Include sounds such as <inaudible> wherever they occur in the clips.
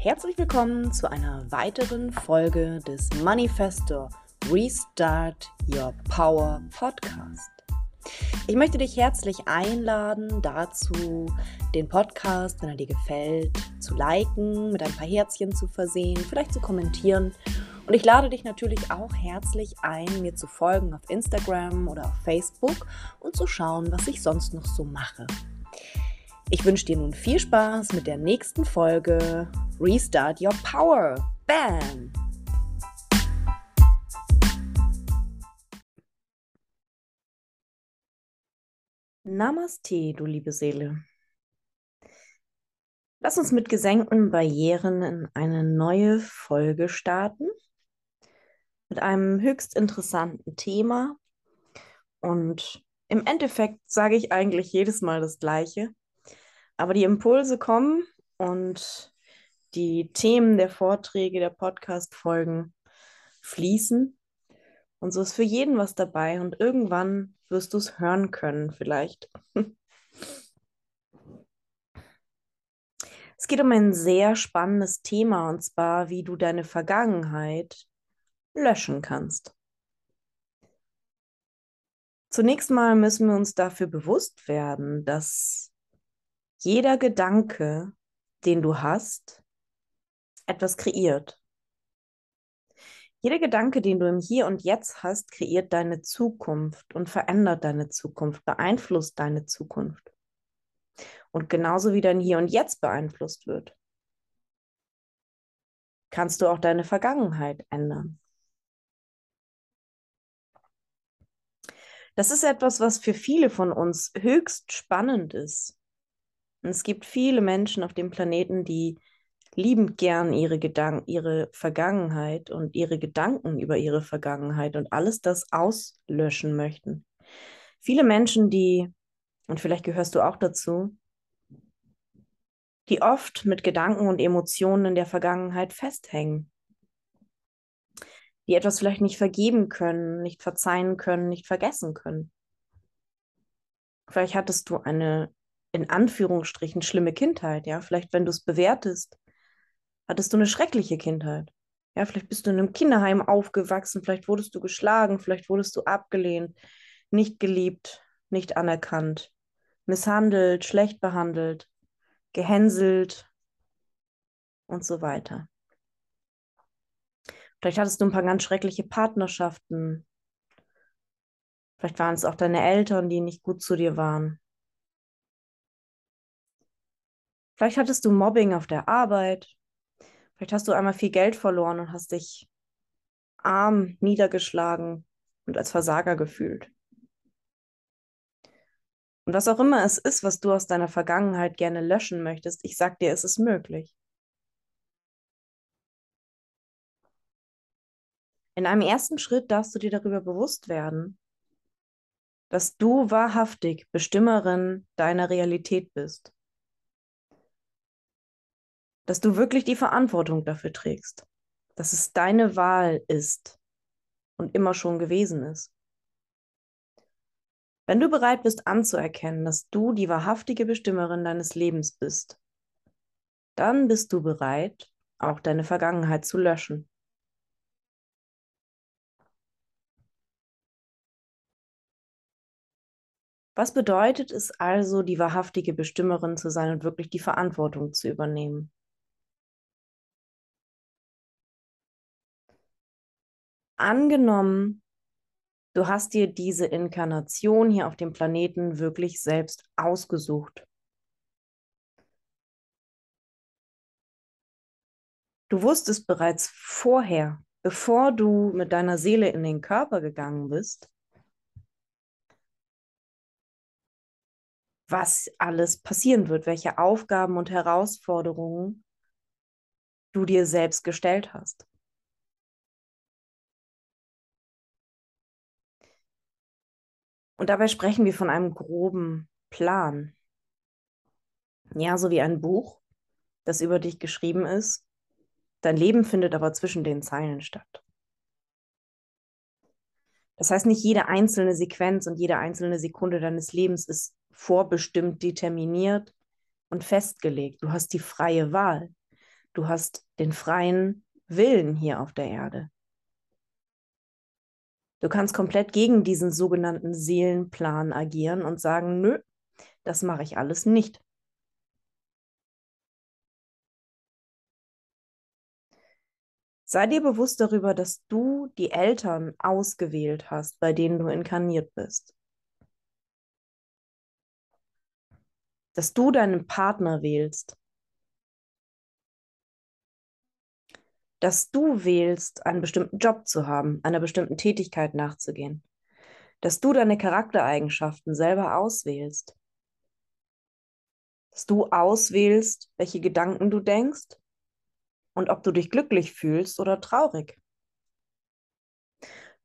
Herzlich willkommen zu einer weiteren Folge des Manifesto Restart Your Power Podcast. Ich möchte dich herzlich einladen, dazu den Podcast, wenn er dir gefällt, zu liken, mit ein paar Herzchen zu versehen, vielleicht zu kommentieren. Und ich lade dich natürlich auch herzlich ein, mir zu folgen auf Instagram oder auf Facebook und zu schauen, was ich sonst noch so mache. Ich wünsche dir nun viel Spaß mit der nächsten Folge Restart Your Power. Bam! Namaste, du liebe Seele. Lass uns mit gesenkten Barrieren in eine neue Folge starten. Mit einem höchst interessanten Thema. Und im Endeffekt sage ich eigentlich jedes Mal das Gleiche. Aber die Impulse kommen und die Themen der Vorträge, der Podcast-Folgen fließen. Und so ist für jeden was dabei und irgendwann wirst du es hören können, vielleicht. <laughs> Es geht um ein sehr spannendes Thema und zwar, wie du deine Vergangenheit löschen kannst. Zunächst mal müssen wir uns dafür bewusst werden, dass jeder Gedanke, den du hast, etwas kreiert. Jeder Gedanke, den du im Hier und Jetzt hast, kreiert deine Zukunft und verändert deine Zukunft, beeinflusst deine Zukunft. Und genauso wie dein Hier und Jetzt beeinflusst wird, kannst du auch deine Vergangenheit ändern. Das ist etwas, was für viele von uns höchst spannend ist. Und es gibt viele Menschen auf dem Planeten, die liebend gern ihre Gedanken, ihre Vergangenheit und ihre Gedanken über ihre Vergangenheit und alles das auslöschen möchten. Viele Menschen, die, und vielleicht gehörst du auch dazu, die oft mit Gedanken und Emotionen in der Vergangenheit festhängen, die etwas vielleicht nicht vergeben können, nicht verzeihen können, nicht vergessen können. Vielleicht hattest du eine in Anführungsstrichen schlimme Kindheit, ja, vielleicht wenn du es bewertest, hattest du eine schreckliche Kindheit. Ja, vielleicht bist du in einem Kinderheim aufgewachsen, vielleicht wurdest du geschlagen, vielleicht wurdest du abgelehnt, nicht geliebt, nicht anerkannt, misshandelt, schlecht behandelt, gehänselt und so weiter. Vielleicht hattest du ein paar ganz schreckliche Partnerschaften. Vielleicht waren es auch deine Eltern, die nicht gut zu dir waren. Vielleicht hattest du Mobbing auf der Arbeit. Vielleicht hast du einmal viel Geld verloren und hast dich arm, niedergeschlagen und als Versager gefühlt. Und was auch immer es ist, was du aus deiner Vergangenheit gerne löschen möchtest, ich sag dir, es ist möglich. In einem ersten Schritt darfst du dir darüber bewusst werden, dass du wahrhaftig Bestimmerin deiner Realität bist dass du wirklich die Verantwortung dafür trägst, dass es deine Wahl ist und immer schon gewesen ist. Wenn du bereit bist anzuerkennen, dass du die wahrhaftige Bestimmerin deines Lebens bist, dann bist du bereit, auch deine Vergangenheit zu löschen. Was bedeutet es also, die wahrhaftige Bestimmerin zu sein und wirklich die Verantwortung zu übernehmen? Angenommen, du hast dir diese Inkarnation hier auf dem Planeten wirklich selbst ausgesucht. Du wusstest bereits vorher, bevor du mit deiner Seele in den Körper gegangen bist, was alles passieren wird, welche Aufgaben und Herausforderungen du dir selbst gestellt hast. Und dabei sprechen wir von einem groben Plan. Ja, so wie ein Buch, das über dich geschrieben ist. Dein Leben findet aber zwischen den Zeilen statt. Das heißt, nicht jede einzelne Sequenz und jede einzelne Sekunde deines Lebens ist vorbestimmt, determiniert und festgelegt. Du hast die freie Wahl. Du hast den freien Willen hier auf der Erde. Du kannst komplett gegen diesen sogenannten Seelenplan agieren und sagen, nö, das mache ich alles nicht. Sei dir bewusst darüber, dass du die Eltern ausgewählt hast, bei denen du inkarniert bist. Dass du deinen Partner wählst. Dass du wählst, einen bestimmten Job zu haben, einer bestimmten Tätigkeit nachzugehen. Dass du deine Charaktereigenschaften selber auswählst. Dass du auswählst, welche Gedanken du denkst und ob du dich glücklich fühlst oder traurig.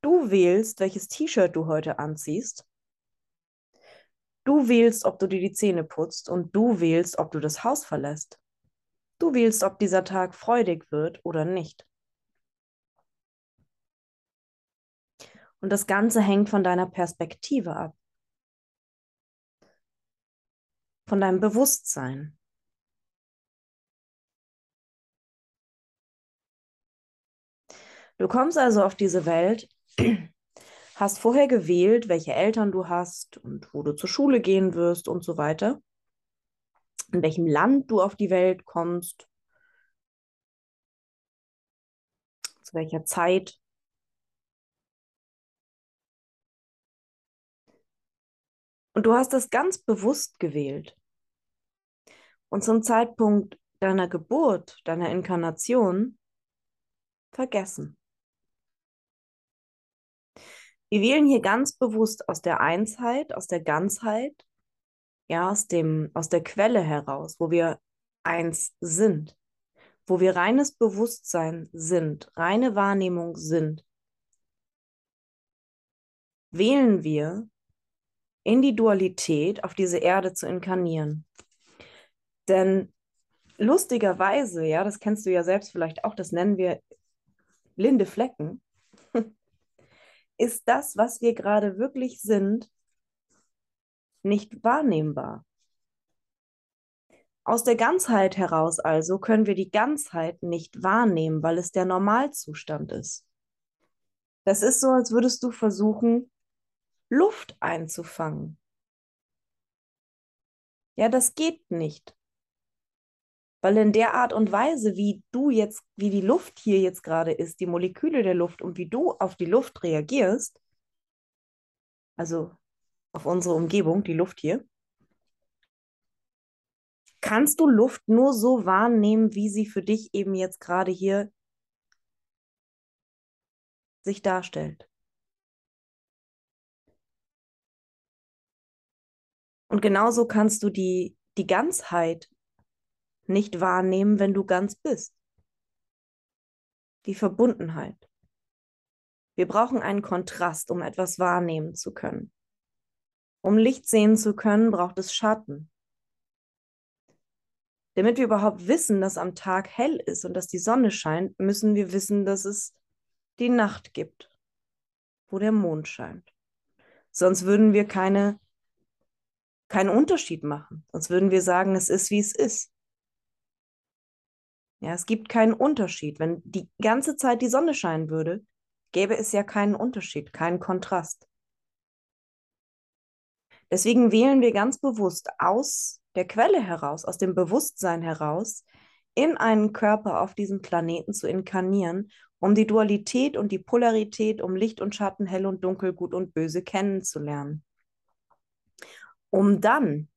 Du wählst, welches T-Shirt du heute anziehst. Du wählst, ob du dir die Zähne putzt und du wählst, ob du das Haus verlässt. Du wählst, ob dieser Tag freudig wird oder nicht. Und das Ganze hängt von deiner Perspektive ab, von deinem Bewusstsein. Du kommst also auf diese Welt, hast vorher gewählt, welche Eltern du hast und wo du zur Schule gehen wirst und so weiter, in welchem Land du auf die Welt kommst, zu welcher Zeit. Und du hast das ganz bewusst gewählt. Und zum Zeitpunkt deiner Geburt, deiner Inkarnation, vergessen. Wir wählen hier ganz bewusst aus der Einsheit, aus der Ganzheit, ja, aus dem, aus der Quelle heraus, wo wir eins sind, wo wir reines Bewusstsein sind, reine Wahrnehmung sind, wählen wir in die Dualität auf diese Erde zu inkarnieren. Denn lustigerweise, ja, das kennst du ja selbst vielleicht auch, das nennen wir blinde Flecken, <laughs> ist das, was wir gerade wirklich sind, nicht wahrnehmbar. Aus der Ganzheit heraus also können wir die Ganzheit nicht wahrnehmen, weil es der Normalzustand ist. Das ist so, als würdest du versuchen, Luft einzufangen. Ja, das geht nicht. Weil in der Art und Weise, wie du jetzt, wie die Luft hier jetzt gerade ist, die Moleküle der Luft und wie du auf die Luft reagierst, also auf unsere Umgebung, die Luft hier, kannst du Luft nur so wahrnehmen, wie sie für dich eben jetzt gerade hier sich darstellt. Und genauso kannst du die, die Ganzheit nicht wahrnehmen, wenn du ganz bist. Die Verbundenheit. Wir brauchen einen Kontrast, um etwas wahrnehmen zu können. Um Licht sehen zu können, braucht es Schatten. Damit wir überhaupt wissen, dass am Tag hell ist und dass die Sonne scheint, müssen wir wissen, dass es die Nacht gibt, wo der Mond scheint. Sonst würden wir keine, keinen Unterschied machen. Sonst würden wir sagen, es ist, wie es ist. Ja, es gibt keinen Unterschied. Wenn die ganze Zeit die Sonne scheinen würde, gäbe es ja keinen Unterschied, keinen Kontrast. Deswegen wählen wir ganz bewusst aus der Quelle heraus, aus dem Bewusstsein heraus, in einen Körper auf diesem Planeten zu inkarnieren, um die Dualität und die Polarität, um Licht und Schatten, hell und dunkel, gut und böse kennenzulernen. Um dann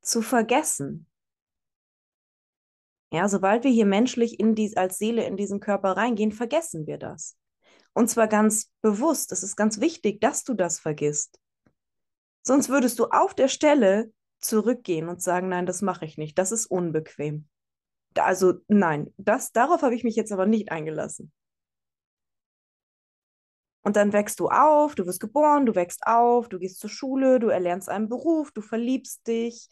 zu vergessen, ja, sobald wir hier menschlich in dies, als Seele in diesen Körper reingehen, vergessen wir das. Und zwar ganz bewusst. Es ist ganz wichtig, dass du das vergisst. Sonst würdest du auf der Stelle zurückgehen und sagen, nein, das mache ich nicht. Das ist unbequem. Also nein, das, darauf habe ich mich jetzt aber nicht eingelassen. Und dann wächst du auf, du wirst geboren, du wächst auf, du gehst zur Schule, du erlernst einen Beruf, du verliebst dich,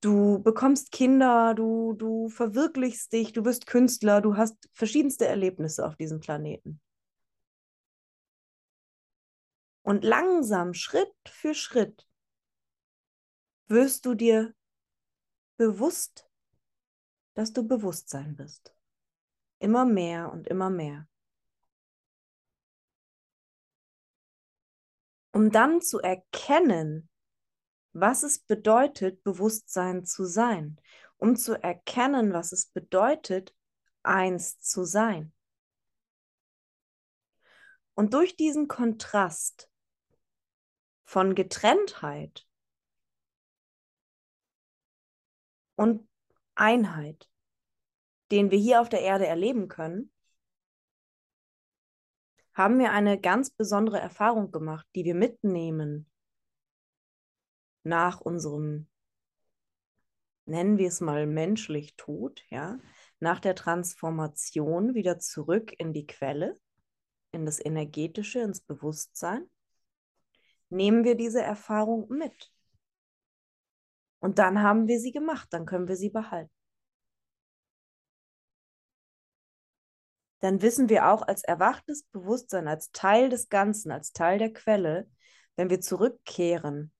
du bekommst Kinder, du, du verwirklichst dich, du wirst Künstler, du hast verschiedenste Erlebnisse auf diesem Planeten. Und langsam, Schritt für Schritt, wirst du dir bewusst, dass du Bewusstsein bist. Immer mehr und immer mehr. Um dann zu erkennen, was es bedeutet, Bewusstsein zu sein. Um zu erkennen, was es bedeutet, eins zu sein. Und durch diesen Kontrast von Getrenntheit und Einheit, den wir hier auf der Erde erleben können, haben wir eine ganz besondere Erfahrung gemacht, die wir mitnehmen nach unserem, nennen wir es mal menschlich Tod, ja, nach der Transformation wieder zurück in die Quelle, in das Energetische, ins Bewusstsein, nehmen wir diese Erfahrung mit. Und dann haben wir sie gemacht, dann können wir sie behalten. Dann wissen wir auch als erwachtes Bewusstsein, als Teil des Ganzen, als Teil der Quelle, wenn wir zurückkehren,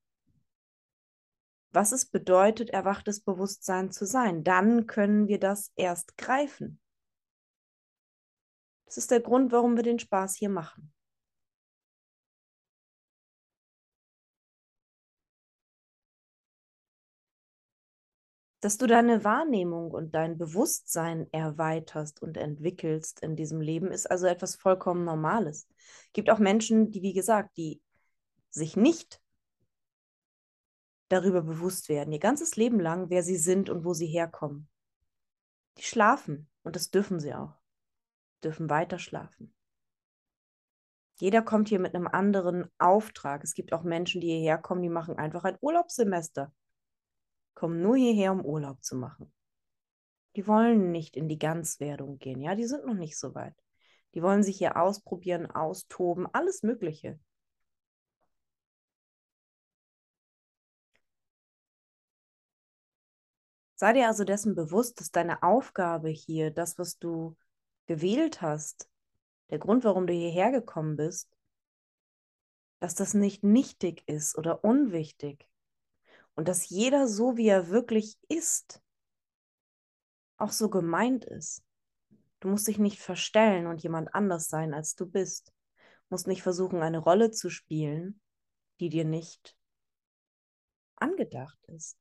was es bedeutet, erwachtes Bewusstsein zu sein. Dann können wir das erst greifen. Das ist der Grund, warum wir den Spaß hier machen. Dass du deine Wahrnehmung und dein Bewusstsein erweiterst und entwickelst in diesem Leben, ist also etwas vollkommen Normales. Es gibt auch Menschen, die, wie gesagt, die sich nicht darüber bewusst werden, ihr ganzes Leben lang, wer sie sind und wo sie herkommen. Die schlafen und das dürfen sie auch, dürfen weiter schlafen. Jeder kommt hier mit einem anderen Auftrag. Es gibt auch Menschen, die hierher kommen, die machen einfach ein Urlaubssemester kommen nur hierher, um Urlaub zu machen. Die wollen nicht in die Ganzwerdung gehen, ja, die sind noch nicht so weit. Die wollen sich hier ausprobieren, austoben, alles Mögliche. Sei dir also dessen bewusst, dass deine Aufgabe hier, das, was du gewählt hast, der Grund, warum du hierher gekommen bist, dass das nicht nichtig ist oder unwichtig, und dass jeder so, wie er wirklich ist, auch so gemeint ist. Du musst dich nicht verstellen und jemand anders sein, als du bist. Du musst nicht versuchen, eine Rolle zu spielen, die dir nicht angedacht ist.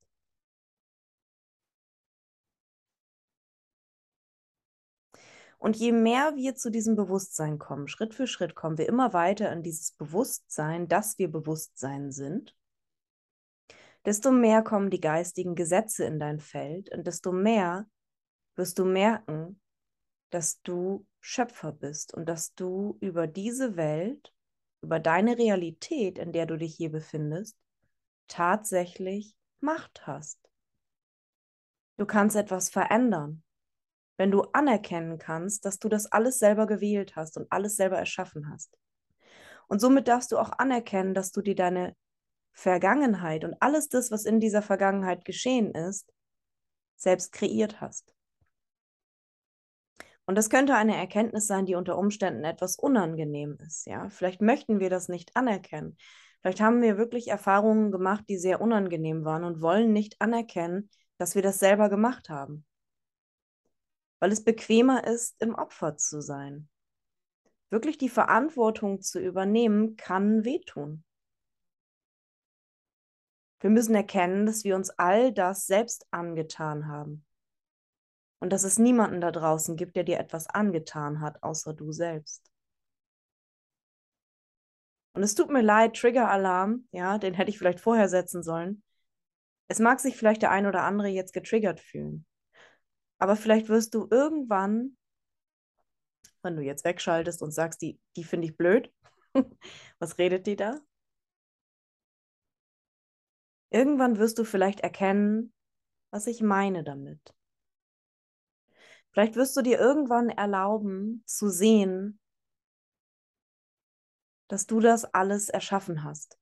Und je mehr wir zu diesem Bewusstsein kommen, Schritt für Schritt kommen wir immer weiter in dieses Bewusstsein, dass wir Bewusstsein sind desto mehr kommen die geistigen Gesetze in dein Feld und desto mehr wirst du merken, dass du Schöpfer bist und dass du über diese Welt, über deine Realität, in der du dich hier befindest, tatsächlich Macht hast. Du kannst etwas verändern, wenn du anerkennen kannst, dass du das alles selber gewählt hast und alles selber erschaffen hast. Und somit darfst du auch anerkennen, dass du dir deine Vergangenheit und alles das, was in dieser Vergangenheit geschehen ist, selbst kreiert hast. Und das könnte eine Erkenntnis sein, die unter Umständen etwas unangenehm ist. Ja, vielleicht möchten wir das nicht anerkennen. Vielleicht haben wir wirklich Erfahrungen gemacht, die sehr unangenehm waren und wollen nicht anerkennen, dass wir das selber gemacht haben. Weil es bequemer ist, im Opfer zu sein. Wirklich die Verantwortung zu übernehmen, kann wehtun. Wir müssen erkennen, dass wir uns all das selbst angetan haben. Und dass es niemanden da draußen gibt, der dir etwas angetan hat, außer du selbst. Und es tut mir leid, Trigger-Alarm, ja, den hätte ich vielleicht vorher setzen sollen. Es mag sich vielleicht der ein oder andere jetzt getriggert fühlen. Aber vielleicht wirst du irgendwann, wenn du jetzt wegschaltest und sagst, die, die finde ich blöd, <laughs> was redet die da? Irgendwann wirst du vielleicht erkennen, was ich meine damit. Vielleicht wirst du dir irgendwann erlauben zu sehen, dass du das alles erschaffen hast.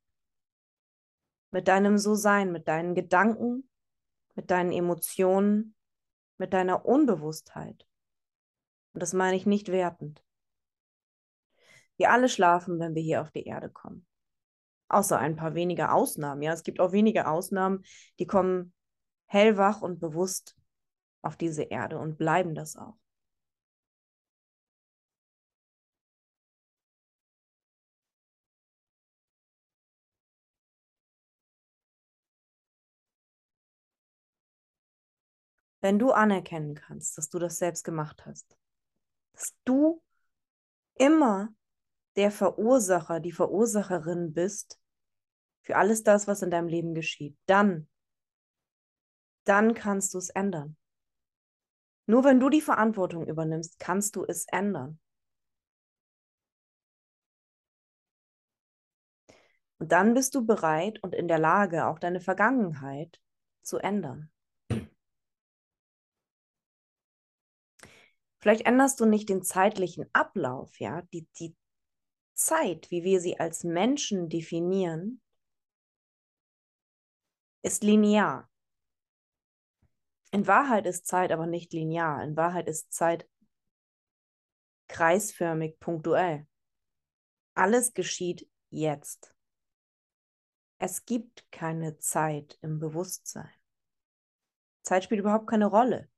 Mit deinem So-Sein, mit deinen Gedanken, mit deinen Emotionen, mit deiner Unbewusstheit. Und das meine ich nicht wertend. Wir alle schlafen, wenn wir hier auf die Erde kommen außer ein paar wenige Ausnahmen. Ja, es gibt auch wenige Ausnahmen, die kommen hellwach und bewusst auf diese Erde und bleiben das auch. Wenn du anerkennen kannst, dass du das selbst gemacht hast, dass du immer der Verursacher, die Verursacherin bist für alles das, was in deinem Leben geschieht, dann, dann kannst du es ändern. Nur wenn du die Verantwortung übernimmst, kannst du es ändern. Und dann bist du bereit und in der Lage, auch deine Vergangenheit zu ändern. Vielleicht änderst du nicht den zeitlichen Ablauf, ja, die, die Zeit, wie wir sie als Menschen definieren, ist linear. In Wahrheit ist Zeit aber nicht linear. In Wahrheit ist Zeit kreisförmig, punktuell. Alles geschieht jetzt. Es gibt keine Zeit im Bewusstsein. Zeit spielt überhaupt keine Rolle,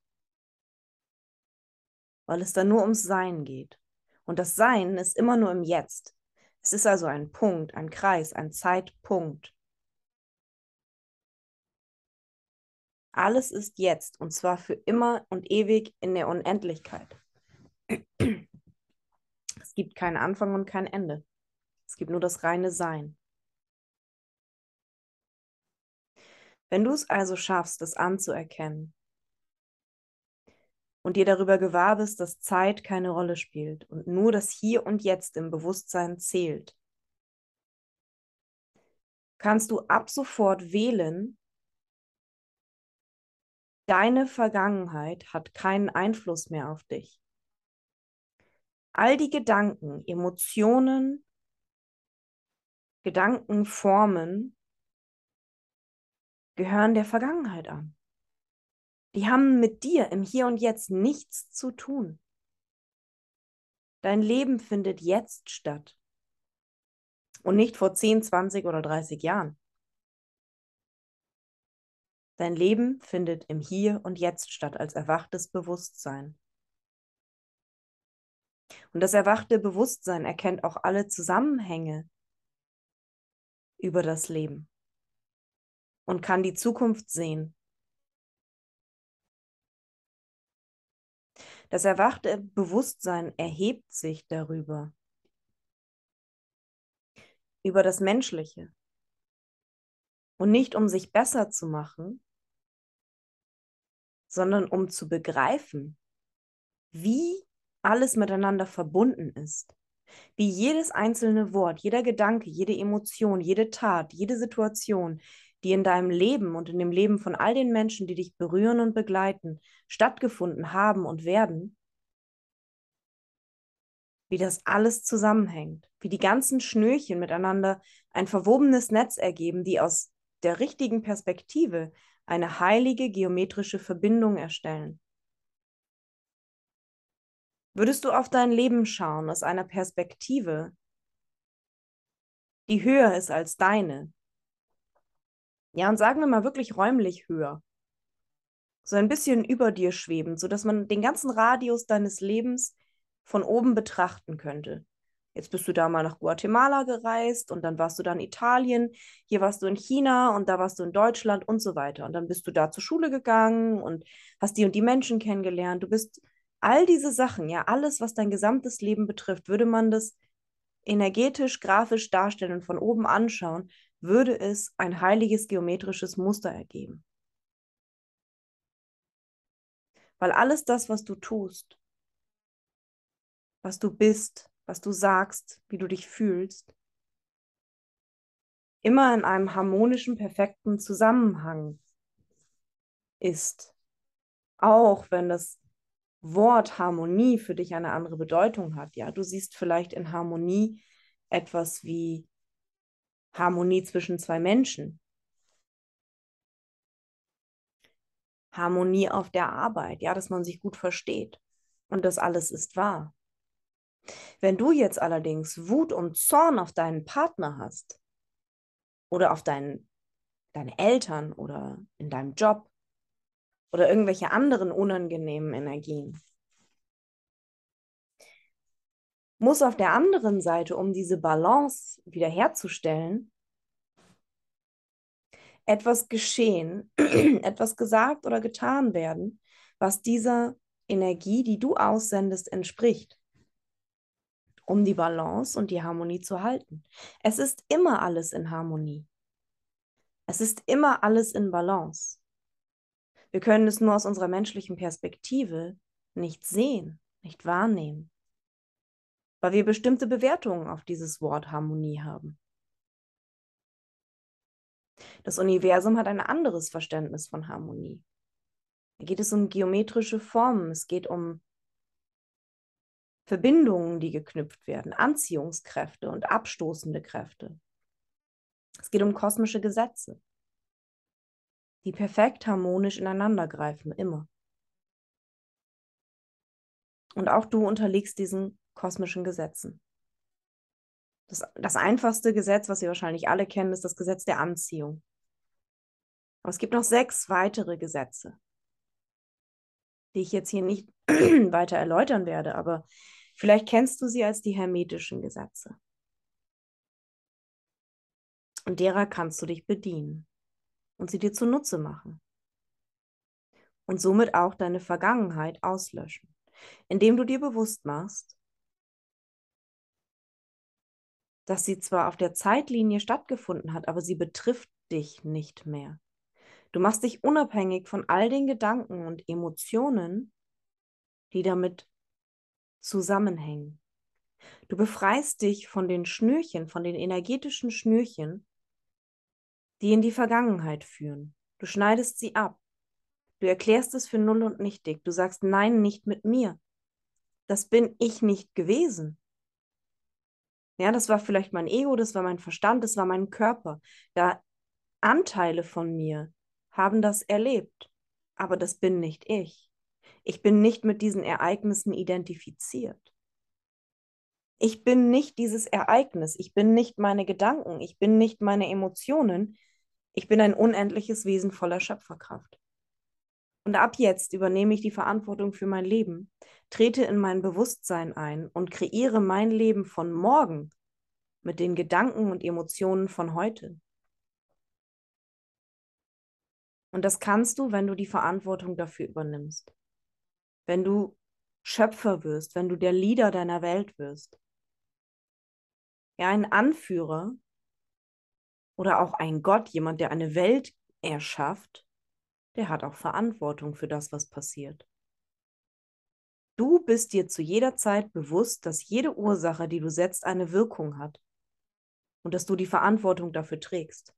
weil es da nur ums Sein geht. Und das Sein ist immer nur im Jetzt. Es ist also ein Punkt, ein Kreis, ein Zeitpunkt. Alles ist jetzt und zwar für immer und ewig in der Unendlichkeit. Es gibt keinen Anfang und kein Ende. Es gibt nur das reine Sein. Wenn du es also schaffst, das anzuerkennen und dir darüber gewahr bist, dass Zeit keine Rolle spielt und nur das Hier und Jetzt im Bewusstsein zählt, kannst du ab sofort wählen, deine Vergangenheit hat keinen Einfluss mehr auf dich. All die Gedanken, Emotionen, Gedankenformen gehören der Vergangenheit an. Die haben mit dir im Hier und Jetzt nichts zu tun. Dein Leben findet jetzt statt und nicht vor 10, 20 oder 30 Jahren. Dein Leben findet im Hier und Jetzt statt als erwachtes Bewusstsein. Und das erwachte Bewusstsein erkennt auch alle Zusammenhänge über das Leben und kann die Zukunft sehen. Das erwachte Bewusstsein erhebt sich darüber, über das Menschliche. Und nicht um sich besser zu machen, sondern um zu begreifen, wie alles miteinander verbunden ist. Wie jedes einzelne Wort, jeder Gedanke, jede Emotion, jede Tat, jede Situation, die in deinem Leben und in dem Leben von all den Menschen, die dich berühren und begleiten, stattgefunden haben und werden, wie das alles zusammenhängt, wie die ganzen Schnürchen miteinander ein verwobenes Netz ergeben, die aus der richtigen Perspektive eine heilige geometrische Verbindung erstellen. Würdest du auf dein Leben schauen aus einer Perspektive, die höher ist als deine, ja, und sagen wir mal wirklich räumlich höher. So ein bisschen über dir schwebend, sodass man den ganzen Radius deines Lebens von oben betrachten könnte. Jetzt bist du da mal nach Guatemala gereist und dann warst du da in Italien, hier warst du in China und da warst du in Deutschland und so weiter. Und dann bist du da zur Schule gegangen und hast die und die Menschen kennengelernt. Du bist all diese Sachen, ja, alles, was dein gesamtes Leben betrifft, würde man das energetisch, grafisch darstellen und von oben anschauen, würde es ein heiliges geometrisches Muster ergeben. Weil alles das, was du tust, was du bist, was du sagst, wie du dich fühlst, immer in einem harmonischen, perfekten Zusammenhang ist. Auch wenn das Wort Harmonie für dich eine andere Bedeutung hat. Ja, du siehst vielleicht in Harmonie etwas wie Harmonie zwischen zwei Menschen. Harmonie auf der Arbeit, ja, dass man sich gut versteht. Und das alles ist wahr. Wenn du jetzt allerdings Wut und Zorn auf deinen Partner hast oder auf deinen, deine Eltern oder in deinem Job oder irgendwelche anderen unangenehmen Energien, muss auf der anderen Seite, um diese Balance wiederherzustellen, etwas geschehen, <clears throat> etwas gesagt oder getan werden, was dieser Energie, die du aussendest, entspricht, um die Balance und die Harmonie zu halten. Es ist immer alles in Harmonie. Es ist immer alles in Balance. Wir können es nur aus unserer menschlichen Perspektive nicht sehen, nicht wahrnehmen, weil wir bestimmte Bewertungen auf dieses Wort Harmonie haben. Das Universum hat ein anderes Verständnis von Harmonie. Da geht es um geometrische Formen, es geht um Verbindungen, die geknüpft werden, Anziehungskräfte und abstoßende Kräfte. Es geht um kosmische Gesetze, die perfekt harmonisch ineinandergreifen, immer. Und auch du unterliegst diesen kosmischen Gesetzen. Das, das einfachste Gesetz, was ihr wahrscheinlich alle kennen, ist das Gesetz der Anziehung. Aber es gibt noch sechs weitere Gesetze, die ich jetzt hier nicht <clears throat> weiter erläutern werde, aber vielleicht kennst du sie als die hermetischen Gesetze. Und derer kannst du dich bedienen und sie dir zunutze machen. Und somit auch deine Vergangenheit auslöschen, indem du dir bewusst machst, dass sie zwar auf der Zeitlinie stattgefunden hat, aber sie betrifft dich nicht mehr. Du machst dich unabhängig von all den Gedanken und Emotionen, die damit zusammenhängen. Du befreist dich von den Schnürchen, von den energetischen Schnürchen, die in die Vergangenheit führen. Du schneidest sie ab. Du erklärst es für null und nichtig. Du sagst, nein, nicht mit mir. Das bin ich nicht gewesen. Ja, das war vielleicht mein Ego, das war mein Verstand, das war mein Körper. Da Anteile von mir haben das erlebt, aber das bin nicht ich. Ich bin nicht mit diesen Ereignissen identifiziert. Ich bin nicht dieses Ereignis, ich bin nicht meine Gedanken, ich bin nicht meine Emotionen, ich bin ein unendliches Wesen voller Schöpferkraft. Und ab jetzt übernehme ich die Verantwortung für mein Leben, trete in mein Bewusstsein ein und kreiere mein Leben von morgen mit den Gedanken und Emotionen von heute. Und das kannst du, wenn du die Verantwortung dafür übernimmst. Wenn du Schöpfer wirst, wenn du der Leader deiner Welt wirst. Ja, ein Anführer oder auch ein Gott, jemand, der eine Welt erschafft, der hat auch Verantwortung für das, was passiert. Du bist dir zu jeder Zeit bewusst, dass jede Ursache, die du setzt, eine Wirkung hat und dass du die Verantwortung dafür trägst.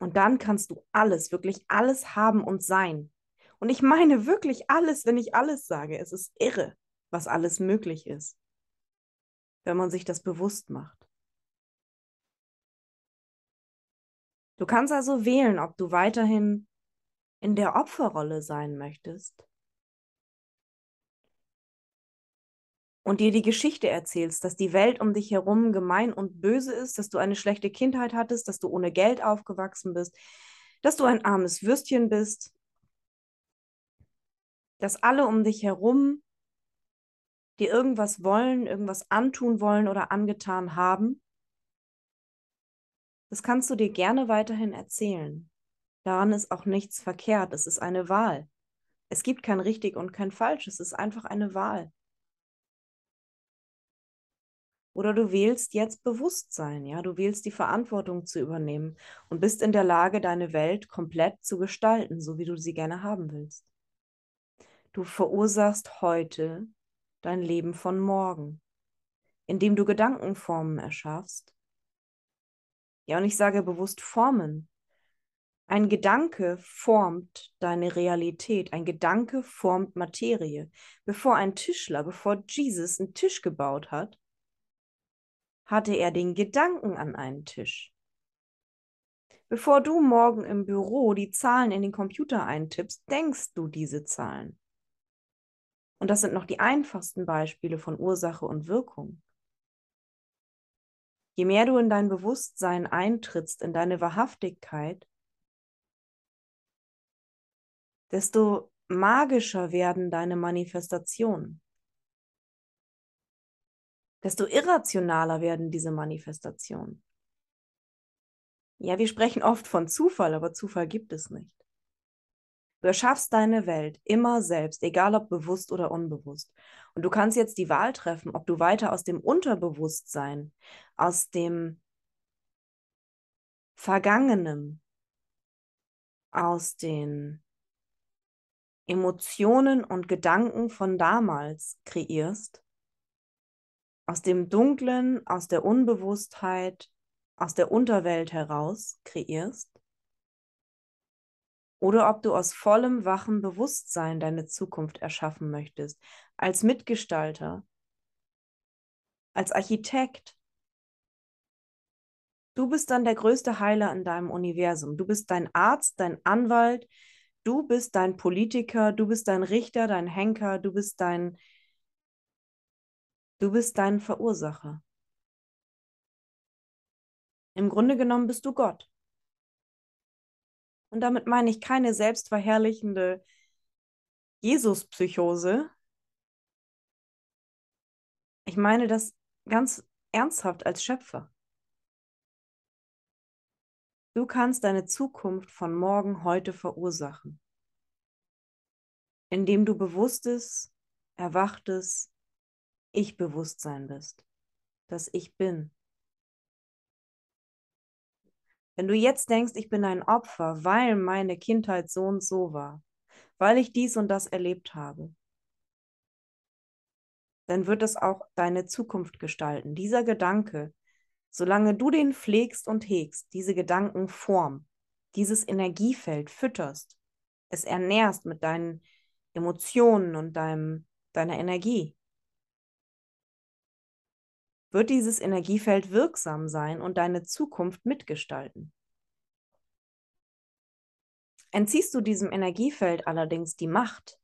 Und dann kannst du alles, wirklich alles haben und sein. Und ich meine wirklich alles, wenn ich alles sage. Es ist irre, was alles möglich ist, wenn man sich das bewusst macht. Du kannst also wählen, ob du weiterhin in der Opferrolle sein möchtest und dir die Geschichte erzählst, dass die Welt um dich herum gemein und böse ist, dass du eine schlechte Kindheit hattest, dass du ohne Geld aufgewachsen bist, dass du ein armes Würstchen bist, dass alle um dich herum dir irgendwas wollen, irgendwas antun wollen oder angetan haben. Das kannst du dir gerne weiterhin erzählen. Daran ist auch nichts verkehrt. Es ist eine Wahl. Es gibt kein richtig und kein falsch. Es ist einfach eine Wahl. Oder du wählst jetzt Bewusstsein, ja, du wählst die Verantwortung zu übernehmen und bist in der Lage, deine Welt komplett zu gestalten, so wie du sie gerne haben willst. Du verursachst heute dein Leben von morgen, indem du Gedankenformen erschaffst. Ja, und ich sage bewusst Formen. Ein Gedanke formt deine Realität. Ein Gedanke formt Materie. Bevor ein Tischler, bevor Jesus einen Tisch gebaut hat, hatte er den Gedanken an einen Tisch. Bevor du morgen im Büro die Zahlen in den Computer eintippst, denkst du diese Zahlen. Und das sind noch die einfachsten Beispiele von Ursache und Wirkung. Je mehr du in dein Bewusstsein eintrittst, in deine Wahrhaftigkeit, desto magischer werden deine Manifestationen desto irrationaler werden diese Manifestationen. Ja, wir sprechen oft von Zufall, aber Zufall gibt es nicht. Du erschaffst deine Welt immer selbst, egal ob bewusst oder unbewusst. Und du kannst jetzt die Wahl treffen, ob du weiter aus dem Unterbewusstsein, aus dem Vergangenen, aus den Emotionen und Gedanken von damals kreierst, aus dem Dunklen, aus der Unbewusstheit, aus der Unterwelt heraus kreierst, oder ob du aus vollem wachem Bewusstsein deine Zukunft erschaffen möchtest, als Mitgestalter, als Architekt. Du bist dann der größte Heiler in deinem Universum. Du bist dein Arzt, dein Anwalt, du bist dein Politiker, du bist dein Richter, dein Henker, du bist dein du bist dein Verursacher. Im Grunde genommen bist du Gott. Und damit meine ich keine selbstverherrlichende Jesus-Psychose. Ich meine das ganz ernsthaft als Schöpfer. Du kannst deine Zukunft von morgen heute verursachen, indem du bewusstes, erwachtes Ich-Bewusstsein bist, das Ich bin. Wenn du jetzt denkst, ich bin ein Opfer, weil meine Kindheit so und so war, weil ich dies und das erlebt habe, dann wird es auch deine Zukunft gestalten. Dieser Gedanke, solange du den pflegst und hegst, diese Gedankenform, dieses Energiefeld fütterst, es ernährst mit deinen Emotionen und deinem, deiner Energie, wird dieses Energiefeld wirksam sein und deine Zukunft mitgestalten. Entziehst du diesem Energiefeld allerdings die Macht,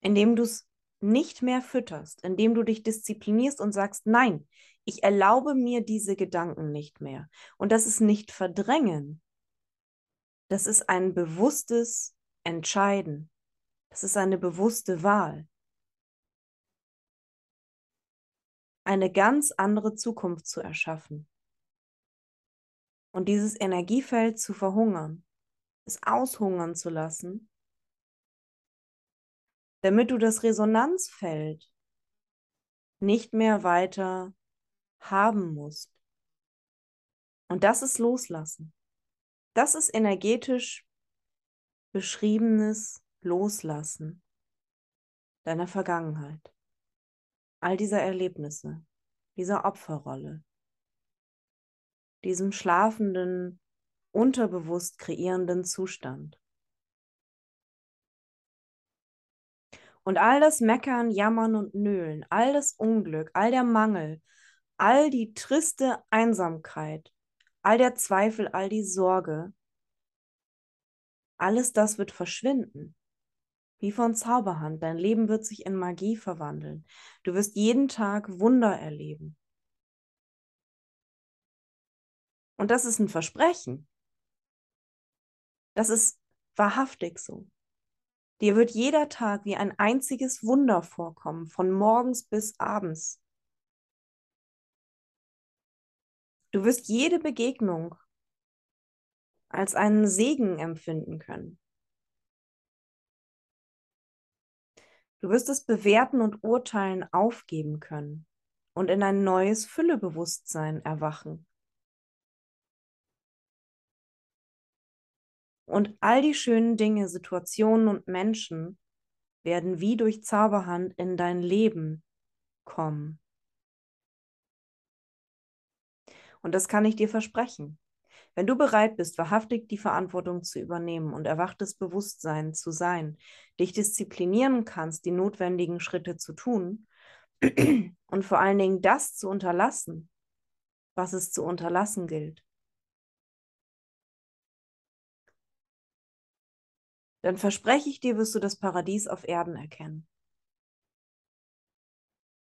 indem du es nicht mehr fütterst, indem du dich disziplinierst und sagst, nein, ich erlaube mir diese Gedanken nicht mehr. Und das ist nicht verdrängen. Das ist ein bewusstes Entscheiden. Das ist eine bewusste Wahl. Eine ganz andere Zukunft zu erschaffen. Und dieses Energiefeld zu verhungern, es aushungern zu lassen, damit du das Resonanzfeld nicht mehr weiter haben musst. Und das ist Loslassen. Das ist energetisch beschriebenes Loslassen deiner Vergangenheit all dieser Erlebnisse, dieser Opferrolle, diesem schlafenden, unterbewusst kreierenden Zustand. Und all das Meckern, Jammern und Nölen, all das Unglück, all der Mangel, all die triste Einsamkeit, all der Zweifel, all die Sorge, alles das wird verschwinden. Wie von Zauberhand, dein Leben wird sich in Magie verwandeln. Du wirst jeden Tag Wunder erleben. Und das ist ein Versprechen. Das ist wahrhaftig so. Dir wird jeder Tag wie ein einziges Wunder vorkommen, von morgens bis abends. Du wirst jede Begegnung als einen Segen empfinden können. Du wirst das Bewerten und Urteilen aufgeben können und in ein neues Füllebewusstsein erwachen. Und all die schönen Dinge, Situationen und Menschen werden wie durch Zauberhand in dein Leben kommen. Und das kann ich dir versprechen. Wenn du bereit bist, wahrhaftig die Verantwortung zu übernehmen und erwachtes Bewusstsein zu sein, dich disziplinieren kannst, die notwendigen Schritte zu tun <clears throat> und vor allen Dingen das zu unterlassen, was es zu unterlassen gilt, dann verspreche ich dir, wirst du das Paradies auf Erden erkennen.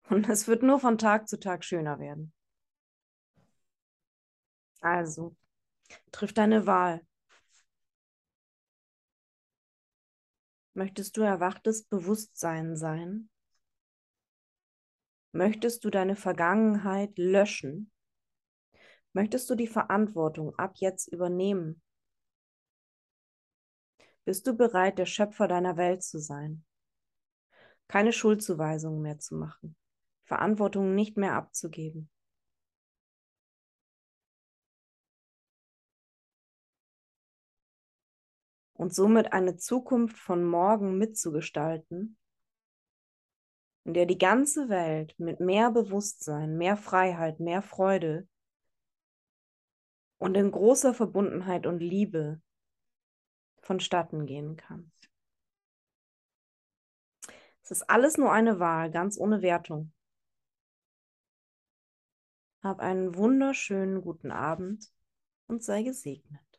Und es wird nur von Tag zu Tag schöner werden. Also, Triff deine Wahl. Möchtest du erwachtes Bewusstsein sein? Möchtest du deine Vergangenheit löschen? Möchtest du die Verantwortung ab jetzt übernehmen? Bist du bereit, der Schöpfer deiner Welt zu sein? Keine Schuldzuweisungen mehr zu machen, Verantwortung nicht mehr abzugeben. Und somit eine Zukunft von morgen mitzugestalten, in der die ganze Welt mit mehr Bewusstsein, mehr Freiheit, mehr Freude und in großer Verbundenheit und Liebe vonstatten gehen kann. Es ist alles nur eine Wahl, ganz ohne Wertung. Hab einen wunderschönen guten Abend und sei gesegnet.